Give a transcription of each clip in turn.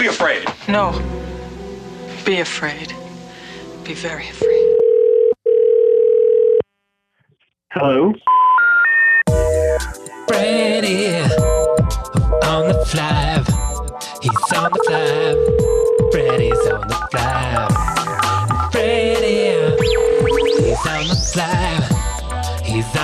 be afraid. No. Be afraid. Be very afraid. Hello. Freddy on the fly. He's on the fly. Freddy's on the fly. Freddy, he's on the fly.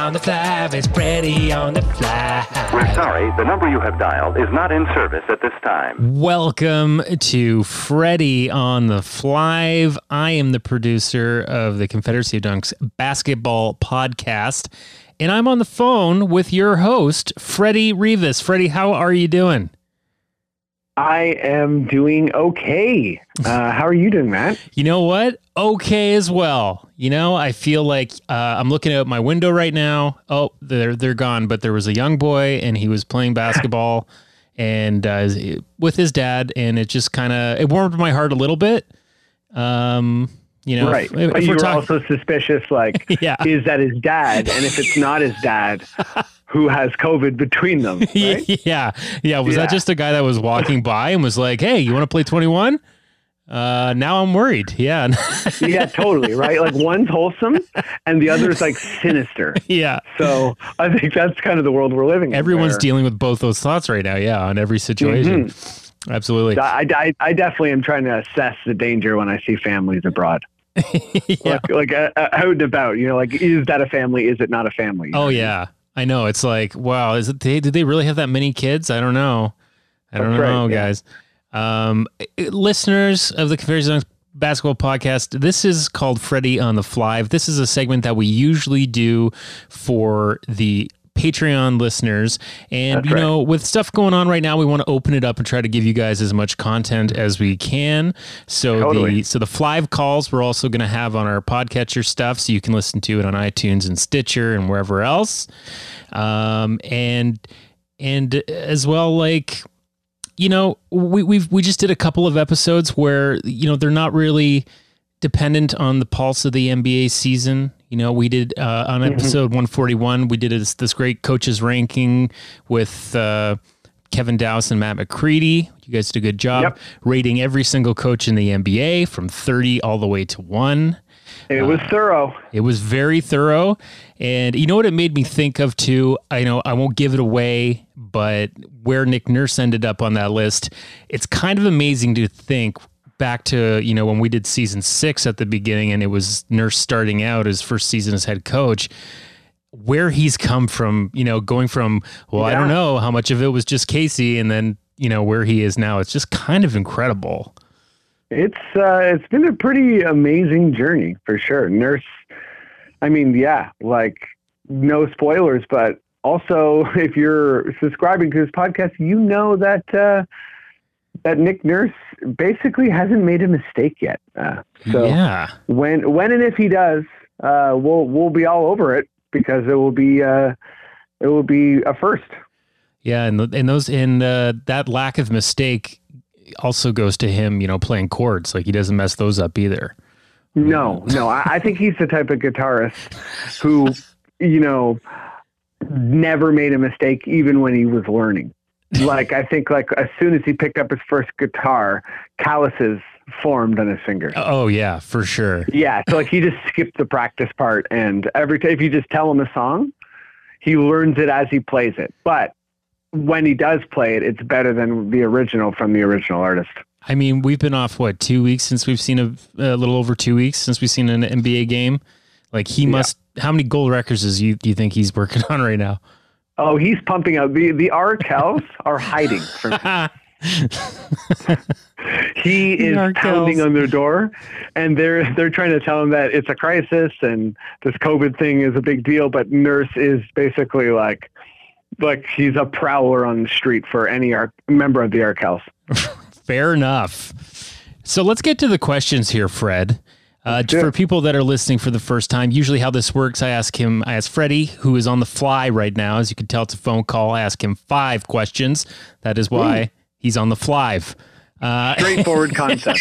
He's on the fly. It's Freddy on the fly. We're sorry, the number you have dialed is not in service at this time. Welcome to Freddy on the Fly. I am the producer of the Confederacy of Dunks basketball podcast, and I'm on the phone with your host, Freddie Rivas. Freddie, how are you doing? I am doing okay. Uh, how are you doing, Matt? You know what? Okay as well. You know, I feel like uh, I'm looking out my window right now. Oh, they're they're gone. But there was a young boy, and he was playing basketball, and uh, with his dad, and it just kind of it warmed my heart a little bit. Um, you know, right. if- if but you were talking- also suspicious, like, Yeah. is that his dad? And if it's not his dad, who has COVID between them? Right? yeah, yeah. Was Yeah. that just a guy that was walking by and was like, "Hey, you want to play 21?" Uh, now I'm worried. Yeah, yeah, totally. Right. Like one's wholesome and the other's like sinister. yeah. So I think that's kind of the world we're living in. Everyone's dealing with both those thoughts right now. Yeah, on every situation. Mm-hmm. Absolutely. I, I, I definitely am trying to assess the danger when I see families abroad. yeah. Like, like uh, uh, out and about, you know, like, is that a family? Is it not a family? Oh yeah, I know. It's like, wow, is it? They, did they really have that many kids? I don't know. I don't That's right, know, yeah. guys. Um, eh, listeners of the Confederacy Dunks Basketball Podcast, this is called Freddie on the Fly. This is a segment that we usually do for the Patreon listeners. And, That's you right. know, with stuff going on right now, we want to open it up and try to give you guys as much content as we can. So the so the Flive calls we're also going to have on our podcatcher stuff, so you can listen to it on iTunes and Stitcher and wherever else. Um, and and as well, like you know, we we've we just did a couple of episodes where you know they're not really dependent on the pulse of the NBA season. You know, we did uh, on episode 141, we did this, this great coaches ranking with uh, Kevin Dowse and Matt McCready. You guys did a good job Yep. rating every single coach in the NBA from 30 all the way to one. It was thorough. It was very thorough. And you know what it made me think of too? I know I won't give it away, but where Nick Nurse ended up on that list, it's kind of amazing to think back to, you know, when we did season six at the beginning and it was Nurse starting out his first season as head coach. Where he's come from, you know, going from, well, I don't know how much of it was just Casey and then, you know, where he is now. It's just kind of incredible. It's uh, it's been a pretty amazing journey for sure. Nurse, I mean, yeah, like no spoilers, but also if you're subscribing to this podcast, you know that uh, that Nick Nurse basically hasn't made a mistake yet. Uh, so yeah. when when and if he does, uh, we'll we'll be all over it because it will be uh, it will be a first. Yeah, and and those and uh, that lack of mistake also goes to him, you know, playing chords. Like he doesn't mess those up either. No, no. I, I think he's the type of guitarist who, you know, never made a mistake even when he was learning. Like I think like as soon as he picked up his first guitar, calluses formed on his fingers. Oh, oh yeah, for sure. Yeah, so like he just skipped the practice part and every time if you just tell him a song, he learns it as he plays it. But when he does play it, it's better than the original from the original artist. I mean, we've been off what two weeks since we've seen a, a little over two weeks since we've seen an NBA game. Like he must. How many gold records is you do you think he's working on right now? Oh, he's pumping out the the Arkells are hiding from him. he is pounding on their door and they're they're trying to tell him that it's a crisis and this covid thing is a big deal but nurse is basically like like he's a prowler on the street for any Ar- member of the Arkells. Fair enough. So let's get to the questions here, Fred. Uh, for people that are listening for the first time, usually how this works, I ask him, I ask Freddie, who is on the fly right now. As you can tell, it's a phone call. I ask him five questions. That is why he's on the fly. Uh, Straightforward concept.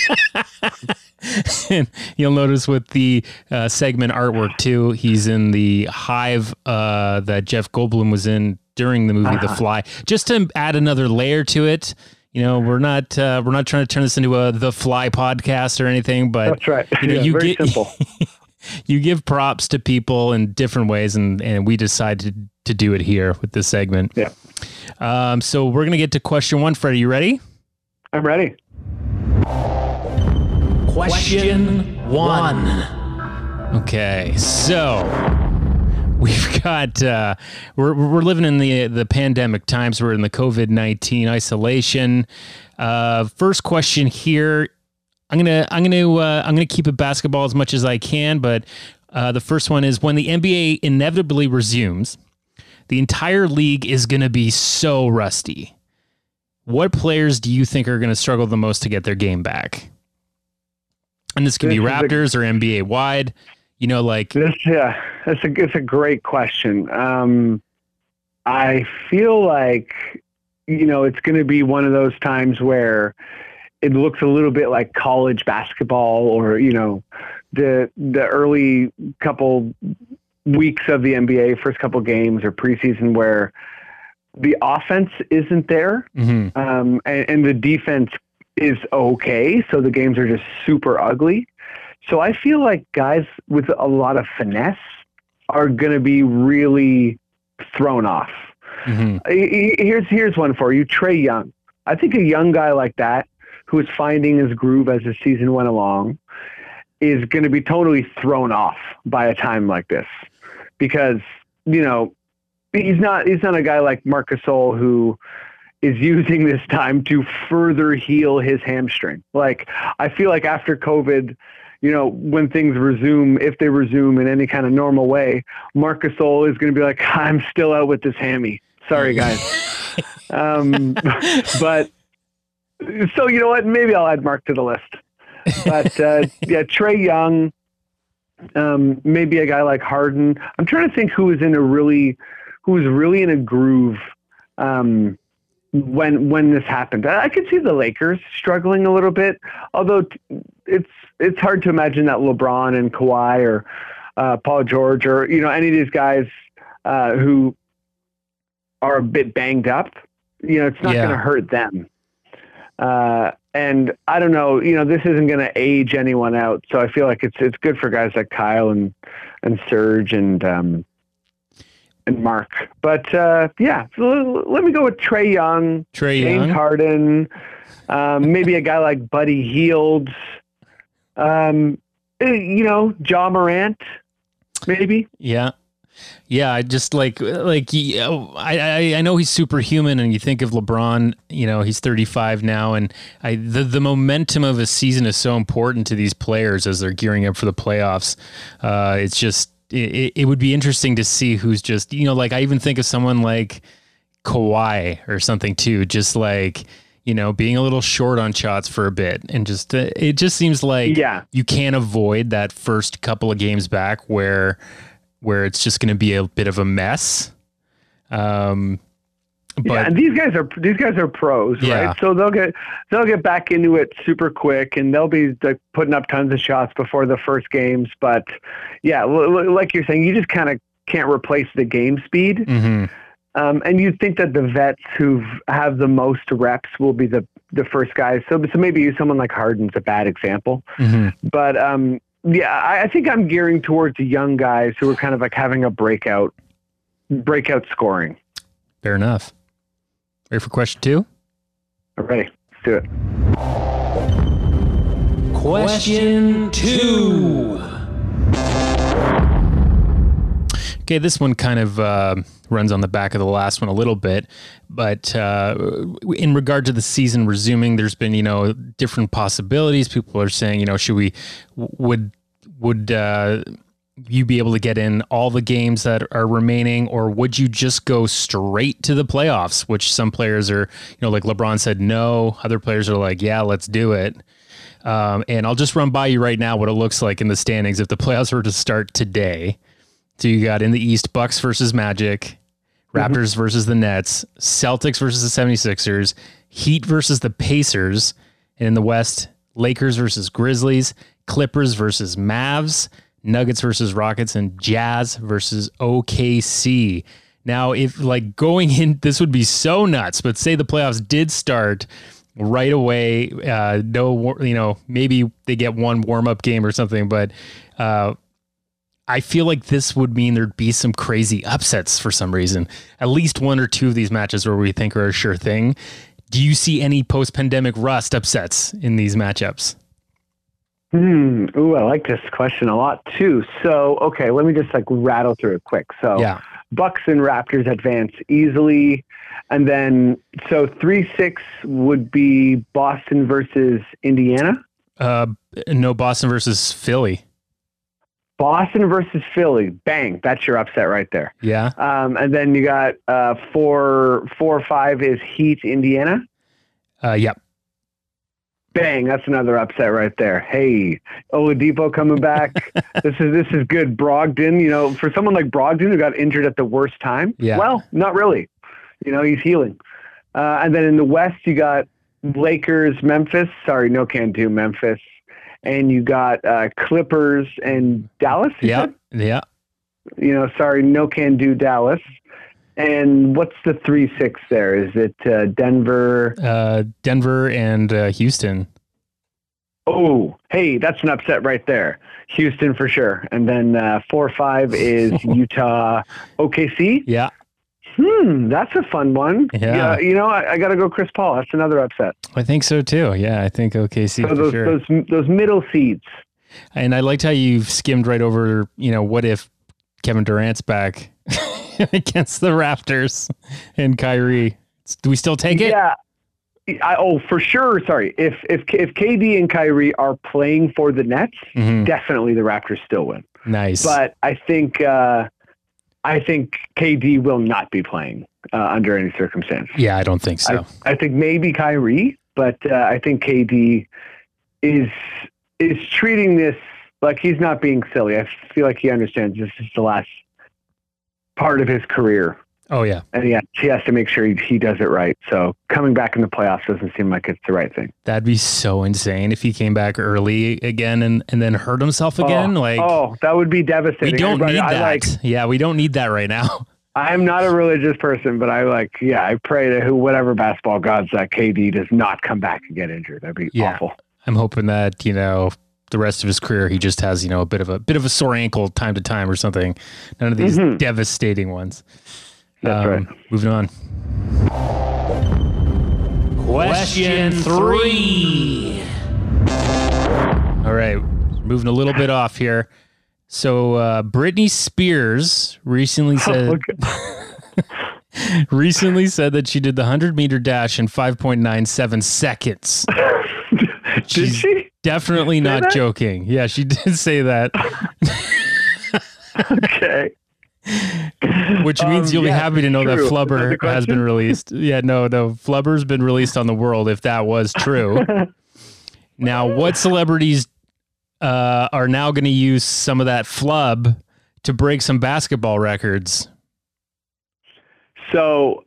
and you'll notice with the uh, segment artwork too, he's in the hive uh, that Jeff Goldblum was in during the movie The Fly, just to add another layer to it. You know, we're not uh, we're not trying to turn this into a the fly podcast or anything, but That's right. You know, Yeah, you very get simple. you give props to people in different ways, and and we decided to do it here with this segment. Yeah. Um, so we're gonna get to question one. Freddie, you ready? I'm ready. Question one. Okay, so we've got uh, we're we're living in the the pandemic times. We're in the COVID nineteen isolation. Uh, first question here. I'm gonna I'm gonna uh, I'm gonna keep it basketball as much as I can, but uh, the first one is when the NBA inevitably resumes, the entire league is gonna be so rusty. What players do you think are gonna struggle the most to get their game back? And this can be This is a- Raptors or NBA wide. You know, like This, yeah, that's a it's a great question. Um, I feel like you know it's going to be one of those times where it looks a little bit like college basketball, or you know, the the early couple weeks of the NBA, first couple games or preseason, where the offense isn't there mhm. um, and, and the defense is okay. So the games are just super ugly. So I feel like guys with a lot of finesse are going to be really thrown off. Mhm. I- Here's here's one for you, Trae Young. I think a young guy like that who is finding his groove as the season went along is going to be totally thrown off by a time like this because you know he's not he's not a guy like Marcus Gasol who is using this time to further heal his hamstring. Like I feel like after COVID, you know, when things resume, if they resume in any kind of normal way, Marcus Gasol is going to be like, I'm still out with this hammy. Sorry, guys. um, but so you know what? Maybe I'll add Marc to the list. But uh, yeah, Trey Young, um, maybe a guy like Harden. I'm trying to think who is in a really, who was really in a groove um, when when this happened. I could see the Lakers struggling a little bit, although it's it's hard to imagine that LeBron and Kawhi or uh, Paul George or you know any of these guys uh, who are a bit banged up. You know, it's not Yeah. going to hurt them. Uh, and I don't know, you know, this isn't going to age anyone out. So I feel like it's it's good for guys like Kyle and and Serge and um, and Marc. But uh, yeah, so let me go with Trae Young, Trae James Young. Harden, um, maybe a guy like Buddy Hield, um, eh, you know, Ja Morant, maybe. Yeah. Yeah, I just like like I, I I know he's superhuman, and you think of LeBron. You know, he's 35 now, and I the the momentum of a season is so important to these players as they're gearing up for the playoffs. Uh, it's just it, it would be interesting to see who's just you know like I even think of someone like Kawhi or something too, just like you know being a little short on shots for a bit, and just uh, it just seems like Yeah. you can't avoid that first couple of games back where where it's just going to be a bit of a mess. Um, but yeah, and these guys are these guys are pros, Yeah. right? So they'll get they'll get back into it super quick, and they'll be like putting up tons of shots before the first games. But yeah, like you're saying, you just kind of can't replace the game speed. mhm. Um, and you'd think that the vets who have the most reps will be the the first guys. So so maybe someone like Harden's a bad example. Mhm. But um, yeah, I, I think I'm gearing towards the young guys who are kind of like having a breakout breakout scoring. fair enough. Ready for question two? Ready? Let's do it. Question two. Okay, this one kind of uh, runs on the back of the last one a little bit, but uh, in regard to the season resuming, there's been you know different possibilities. People are saying you know should we would would uh, you be able to get in all the games that are remaining, or would you just go straight to the playoffs? Which some players are you know like LeBron said no, other players are like yeah let's do it. Um, and I'll just run by you right now what it looks like in the standings if the playoffs were to start today. So you got in the East Bucks versus Magic, Raptors versus the Nets, Celtics versus the 76ers, Heat versus the Pacers, and in the West, Lakers versus Grizzlies, Clippers versus Mavs, Nuggets versus Rockets, and Jazz versus OKC. Now, if like going in, this would be so nuts, but say the playoffs did start right away. Uh, no, you know, maybe they get one warm up game or something, but uh, I feel like this would mean there'd be some crazy upsets for some reason. At least one or two of these matches where we think are a sure thing. Do you see any post pandemic rust upsets in these matchups? Hmm. Ooh, I like this question a lot too. So, okay, let me just like rattle through it quick. So, Yeah. Bucks and Raptors advance easily, and then so three six would be Boston versus Indiana. Uh, no, Boston versus Philly. Boston versus Philly. Bang! That's your upset right there. Yeah. Um, and then you got uh, five is Heat Indiana. Uh, yep. Bang! That's another upset right there. Hey, Oladipo coming back. this is this is good. Brogdon, you know, for someone like Brogdon who got injured at the worst time. Yeah. Well, not really. You know, he's healing. Uh, and then in the West, you got Lakers, Memphis. Sorry, no can do Memphis. And you got uh, Clippers and Dallas. Yeah. Yeah. You know, sorry, no can do Dallas. And what's the three six there? Is it uh, Denver? Uh, Denver and uh, Houston. Oh, hey, that's an upset right there. Houston for sure. And then uh, four five is Utah, OKC. Yeah. Hmm, that's a fun one. Yeah. you know, I, I got to go Chris Paul. That's another upset. I think so too. Yeah. I think OKC So for those sure. those those middle seeds. And I liked how you skimmed right over, you know, what if Kevin Durant's back against the Raptors and Kyrie? Do we still take it? Yeah. I, oh, for sure. Sorry. If if if KD and Kyrie are playing for the Nets, Mhm. definitely the Raptors still win. Nice. But I think uh, I think KD will not be playing uh, under any circumstance. yeah, I don't think so. I, I think maybe Kyrie, but uh, I think KD is is treating this like he's not being silly. I feel like he understands this is the last part of his career, oh yeah. and yeah, he has to make sure he, he does it right. So coming back in the playoffs doesn't seem like it's the right thing. That'd be so insane if he came back early again and, and then hurt himself again. oh, like oh, that would be devastating. we don't Everybody- need I that. like. yeah, we don't need that right now. I'm not a religious person, but I like. Yeah, I pray to who, whatever basketball gods that KD does not come back and get injured. That'd be Yeah. awful. I'm hoping that, you know, the rest of his career he just has, you know, a bit of a bit of a sore ankle time to time or something. None of these Mhm. devastating ones. That's Um, right. Moving on. Question three. All right, moving a little bit off here. So uh, Britney Spears recently said recently said that she did the hundred meter dash in five point nine seven seconds. Did She's she? Definitely not that? joking. Yeah, she did say that, Okay. Which means Um, you'll be happy to know that true. That Flubber the has been released. Yeah, no, no, Flubber's been released on the world. If that was true. now, what celebrities uh, are now going to use some of that flub to break some basketball records? So,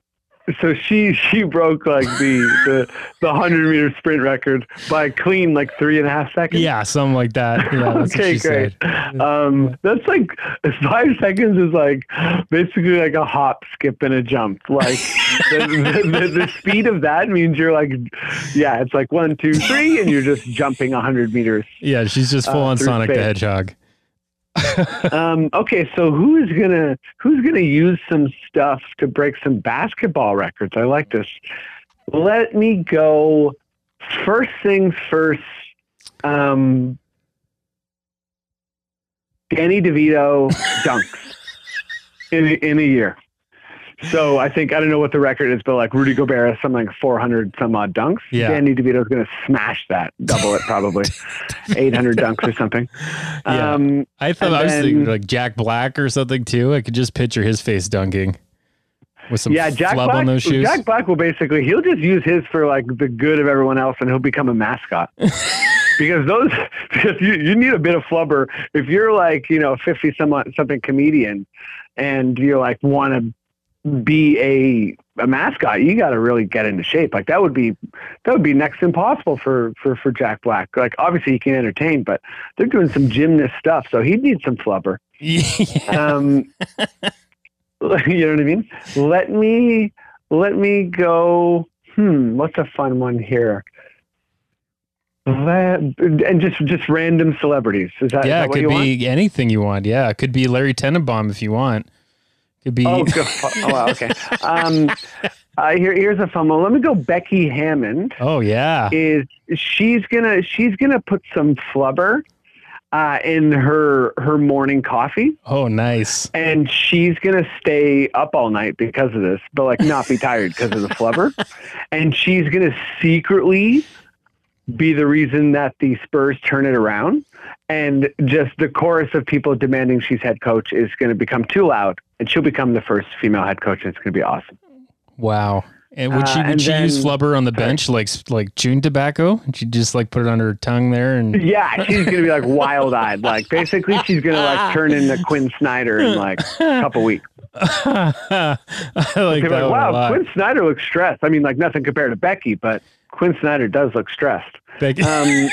so she she broke like the the the hundred meter sprint record by a clean like three and a half seconds. Yeah, something like that. Yeah, that's what okay, she great. said. Um, that's like five seconds is like basically like a hop, skip, and a jump. Like the, the, the, the speed of that means you're like, yeah, it's like one, two, three, and you're just jumping hundred meters. Yeah, she's just full Uh, on Sonic the. Hedgehog. Um, okay, so who is gonna who's gonna use some stuff to break some basketball records? I like this. Let me go. First things first. Um, Danny DeVito dunks in in a year. So I think I don't know what the record is, but like Rudy Gobert has something like 400 some odd dunks. Yeah. Danny DeVito's going to smash that, double it probably, 800 dunks or something. Yeah. Um, I thought I was thinking like Jack Black or something too. I could just picture his face dunking with some yeah, Jack Black. on those shoes. Jack Black will basically he'll just use his for like the good of everyone else, and he'll become a mascot. because those, because you you need a bit of flubber. If you're like you know fifty some something comedian, and you're like want to be a a mascot, you got to really get into shape. Like that would be that would be next impossible for for for Jack Black. Like obviously he can entertain, but they're doing some gymnast stuff, so he'd need some flubber. yeah. Um, you know what I mean? Let me let me go. hmm, what's a fun one here? Let- And just just random celebrities. Is that, is yeah, that it could you want? be anything you want. Yeah, it could be Larry Tenenbaum if you want. Could be. Oh, oh wow, okay. Um, uh, here, here's a fun one. Let me go. Becky Hammon Oh, yeah. is she's gonna she's gonna put some flubber uh, in her her morning coffee, Oh, nice. and she's gonna stay up all night because of this, but like not be tired because of the flubber, and she's gonna secretly be the reason that the Spurs turn it around. And just the chorus of people demanding she's head coach is going to become too loud, and she'll become the first female head coach, and it's going to be awesome. Wow. And would she Uh, would she use flubber on the bench like like chewing tobacco? And she just like put it on her tongue there and Yeah, she's gonna be like wild eyed. Like basically, she's gonna like turn into Quin Snyder in like a couple weeks. I like that like, wow. Quin Snyder looks stressed. I mean, like nothing compared to Becky, but Quin Snyder does look stressed. Becky- Um,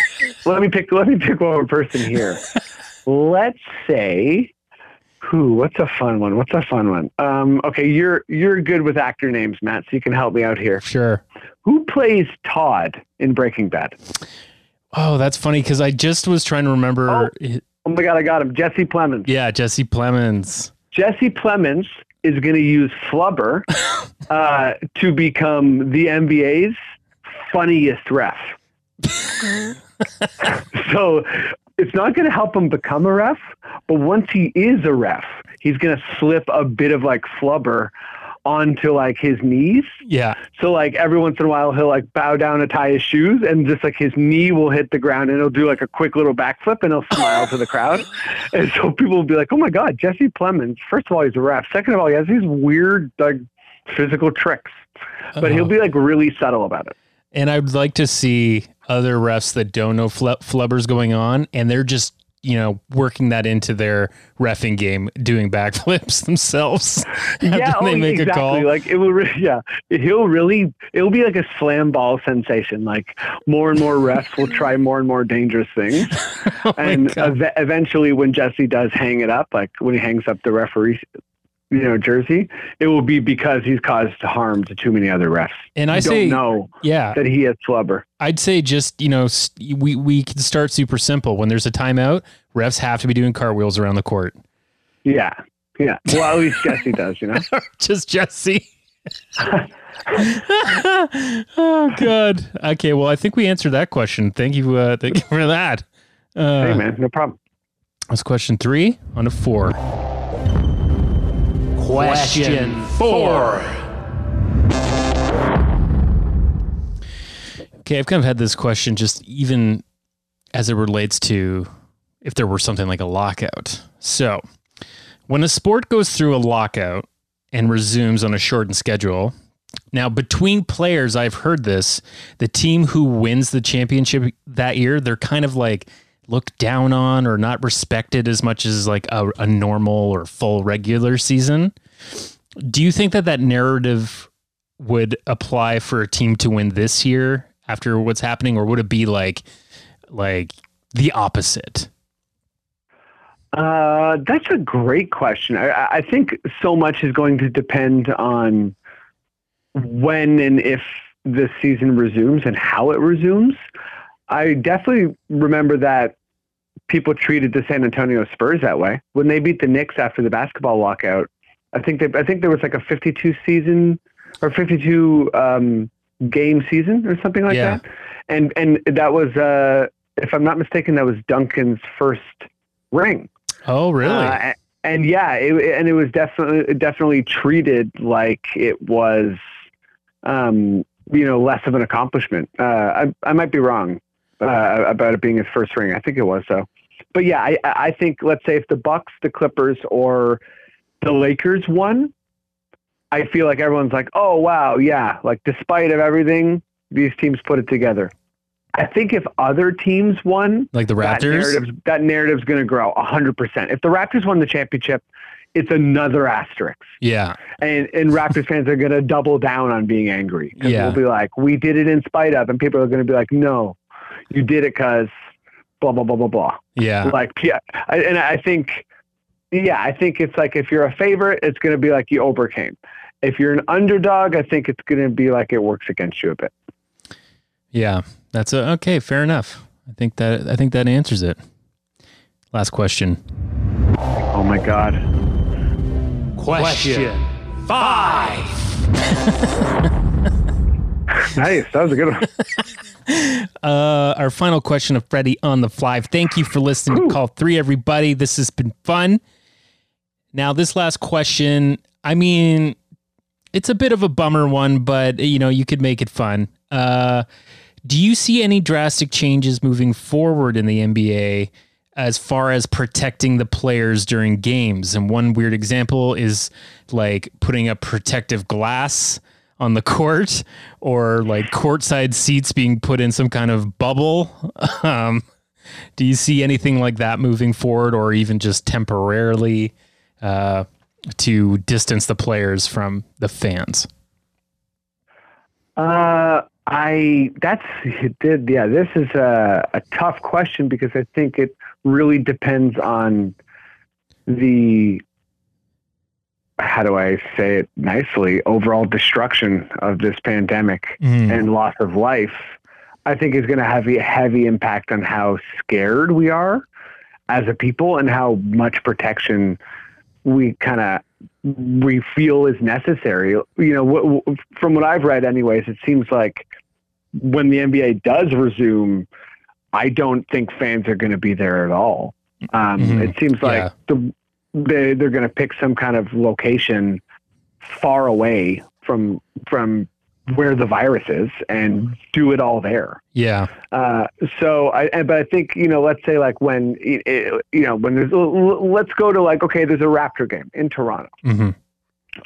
let me pick. Let me pick one person here. Let's say, who? What's a fun one? What's a fun one? Um, okay, you're you're good with actor names, Matt, so you can help me out here. sure. Who plays Todd in Breaking Bad? Oh, that's funny because I just was trying to remember. Oh my God, I got him. Jesse Plemons. Yeah, Jesse Plemons. Jesse Plemons is going to use Flubber uh, to become the NBA's funniest ref. so it's not going to help him become a ref, but once he is a ref, he's going to slip a bit of like Flubber onto like his knees. Yeah. So like every once in a while he'll like bow down to tie his shoes and just like his knee will hit the ground and he'll do like a quick little backflip and he'll smile to the crowd. And so people will be like, Oh my God, Jesse Plemons, first of all, he's a ref. Second of all, he has these weird like physical tricks. But he'll Oh. be like really subtle about it. And I'd like to see other refs that don't know fl- flubbers going on, and they're just you know working that into their refing game, doing backflips themselves. yeah, oh, make exactly. a call. Like it will, re- yeah, he'll really, it'll be like a slam ball sensation. Like more and more refs will try more and more dangerous things, Oh and ev- eventually, when Jesse does hang it up, like when he hangs up the referee, you know, jersey, it will be because he's caused harm to too many other refs. and I say, don't know yeah, that he has flubber. I'd say just you know we we can start super simple. When there's a timeout, refs have to be doing cartwheels around the court. Yeah, yeah. Well, at least Jesse does, you know. just Jesse. oh God. Okay. Well, I think we answered that question. Thank you. Uh, thank you for that. Uh, hey, man, no problem. That's question three on a four. Question four. Okay, I've kind of had this question just even as it relates to if there were something like a lockout. So, when a sport goes through a lockout and resumes on a shortened schedule, now between players, I've heard this, the team who wins the championship that year, they're kind of like looked down on or not respected as much as like a, a normal or full regular season. Do you think that that narrative would apply for a team to win this year after what's happening, or would it be like like the opposite? Uh, that's a great question. I- I, I think so much is going to depend on when and if the season resumes and how it resumes. I definitely remember that people treated the San Antonio Spurs that way when they beat the Knicks after the basketball lockout. I think they, I think there was like a 52 season or 52 um, game season or something like Yeah. that, and and that was, uh, if I'm not mistaken, that was Duncan's first ring. Oh, really? Uh, and yeah, it, and it was definitely definitely treated like it was, um, you know, less of an accomplishment. Uh, I I might be wrong uh, about it being his first ring. I think it was so. But yeah, I I think let's say if the Bucks, the Clippers, or the Lakers won, I feel like everyone's like, oh wow, yeah, like despite of everything, these teams put it together. I think if other teams won, like the that Raptors? narrative's, that narrative's going to grow 100%. If the Raptors won the championship, it's another asterisk. Yeah. And, and Raptors fans are going to double down on being angry. Yeah. We'll be like, we did it in spite of. And people are going to be like, no, you did it because blah, blah, blah, blah, blah. Yeah. Like, yeah. I, and I think, yeah, I think it's like if you're a favorite, it's going to be like you overcame. If you're an underdog, I think it's going to be like it works against you a bit. Yeah, that's a, okay. Fair enough. I think that I think that answers it. Last question. Oh my god. Question five. Nice. That was a good one. Uh, our final question of Freddie on the fly. Thank you for listening to Call Three, everybody. This has been fun. Now, this last question, I mean, it's a bit of a bummer one, but you know, you could make it fun. Uh, do you see any drastic changes moving forward in the NBA as far as protecting the players during games? And one weird example is like putting up protective glass on the court or like courtside seats being put in some kind of bubble. Um, do you see anything like that moving forward or even just temporarily uh, to distance the players from the fans? Uh, I that's did yeah. This is a, a tough question because I think it really depends on the how do I say it nicely overall destruction of this pandemic Mhm. and loss of life. I think is going to have a heavy impact on how scared we are as a people and how much protection we kind of we feel is necessary. You know, what, from what I've read, anyways, it seems like when the NBA does resume, I don't think fans are going to be there at all. Um, Mhm. It seems like Yeah. the, they they're going to pick some kind of location far away from from where the virus is and do it all there. Yeah. Uh, so I, and- but I think you know, let's say like when it, you know when there's let's go to like okay, there's a Raptor game in Toronto. hmm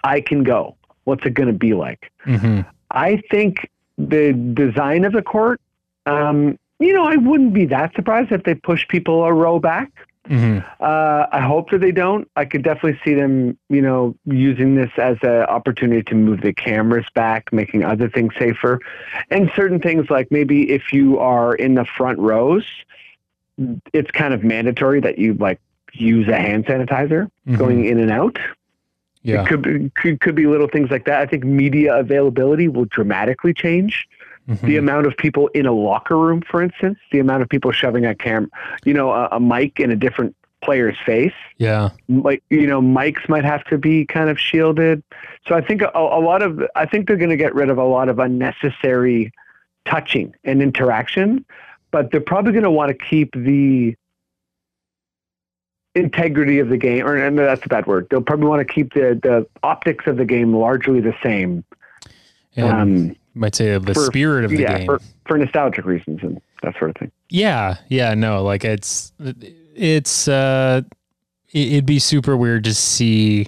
I can go. What's it going to be like? hmm I think the design of the court. Um, you know, I wouldn't be that surprised if they push people a row back. Hmm Uh, I hope that they don't. I could definitely see them, you know, using this as an opportunity to move the cameras back, making other things safer, and certain things like maybe if you are in the front rows, it's kind of mandatory that you like use a hand sanitizer going in and out. Yeah. It could be, could could be little things like that. I think media availability will dramatically change. Mhm. The amount of people in a locker room, for instance, the amount of people shoving a cam, you know, a, a mic in a different player's face. Yeah. like you know mics might have to be kind of shielded. So i think a, a lot of i think they're going to get rid of a lot of unnecessary touching and interaction but they're probably going to want to keep the integrity of the game or and that's a bad word. They'll probably want to keep the the optics of the game largely the same. Um might say the for- spirit of the yeah game. for, for nostalgic reasons and that sort of thing Yeah, yeah, no, like it's it's uh it- it'd be super weird to see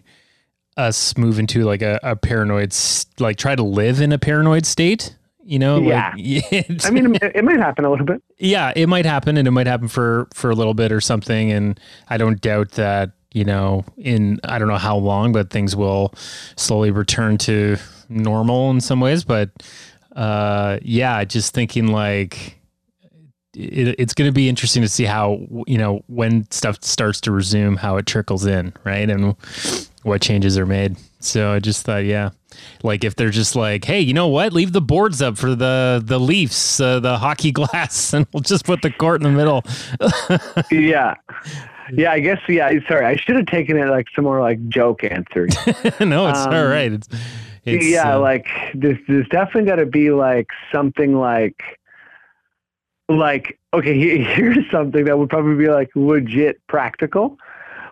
us move into like a, a paranoid like try to live in a paranoid state, you know? Yeah. Like, i mean it, it might happen a little bit yeah, it might happen and it might happen for for a little bit or something and I don't doubt that, you know, in I don't know how long, but things will slowly return to normal in some ways, but uh yeah, just thinking like it, it's going to be interesting to see how you know when stuff starts to resume how it trickles in right and what changes are made. So i just thought yeah like if they're just like hey you know what? Leave the boards up for the the leafs uh, the hockey glass and we'll just put the court in the middle. Yeah. Yeah i guess yeah sorry i should have taken it like some more like joke answer. No it's Um, all right. It's, it's yeah, uh, like there's, there's definitely got to be like something like, like okay, here's something that would probably be like legit practical.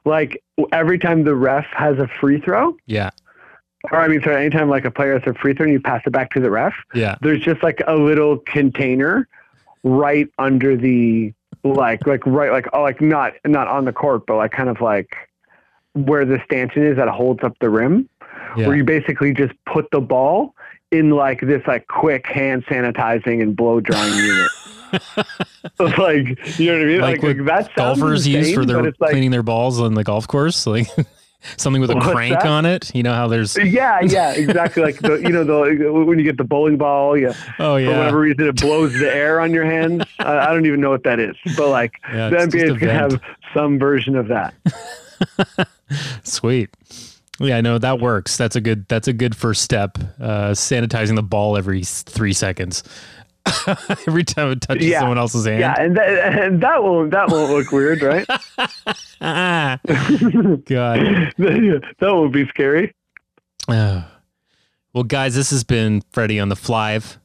Like every time the ref has a free throw, yeah. or I mean, sorry, anytime like a player has a free throw and you pass it back to the ref, yeah. there's just like a little container right under the like like right like oh like not not on the court, but like kind of like where the stanchion is that holds up the rim yeah where you basically just put the ball in like this like quick hand sanitizing and blow drying unit. like you know what I mean? Like Like, that golfers insane, use for their like cleaning their balls on the golf course like something with a crank that? on it you know how there's yeah, yeah, exactly. Like the you know the when you get the bowling ball, yeah, oh yeah. for whatever reason it blows the air on your hands. I, I don't even know what that is, but like Yeah, the NBA is gonna have some version of that. Sweet. Yeah, no, that works. That's a good. That's a good first step. Uh, sanitizing the ball every three seconds. every time it touches Yeah. someone else's hand. Yeah, and that, and that won't that won't look weird, right? God. that won't be scary. Uh, well, guys, this has been Freddie on the Flive.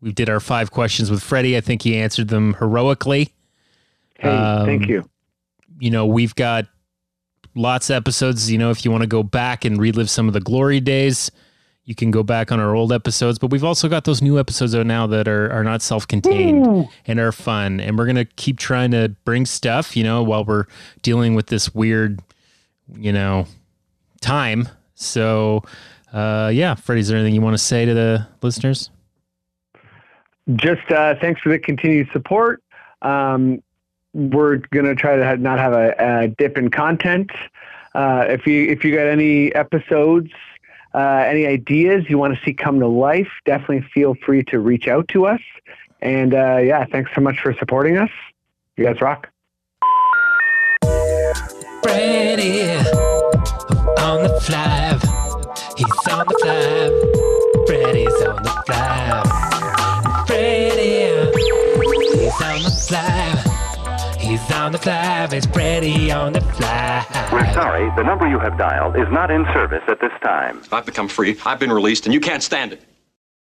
We did our five questions with Freddie. I think he answered them heroically. Hey, Um, thank you. You know, we've got lots of episodes. You know, if you want to go back and relive some of the glory days, you can go back on our old episodes. But we've also got those new episodes out now that are, are not self contained and are fun. And we're going to keep trying to bring stuff, you know, while we're dealing with this weird, you know, time. So, uh, yeah, Freddie, is there anything you want to say to the listeners? Just uh, thanks for the continued support. Um, we're gonna try to not have a, a dip in content. Uh, if you if you got any episodes, uh, any ideas you want to see come to life, definitely feel free to reach out to us. And uh, yeah, thanks so much for supporting us. You guys rock. On the fly. He's on the fly. Freddy's on the fly. Fly. He's on the fly. It's Freddy on the fly. We're sorry, the number you have dialed is not in service at this time. I've become free. I've been released, and you can't stand it.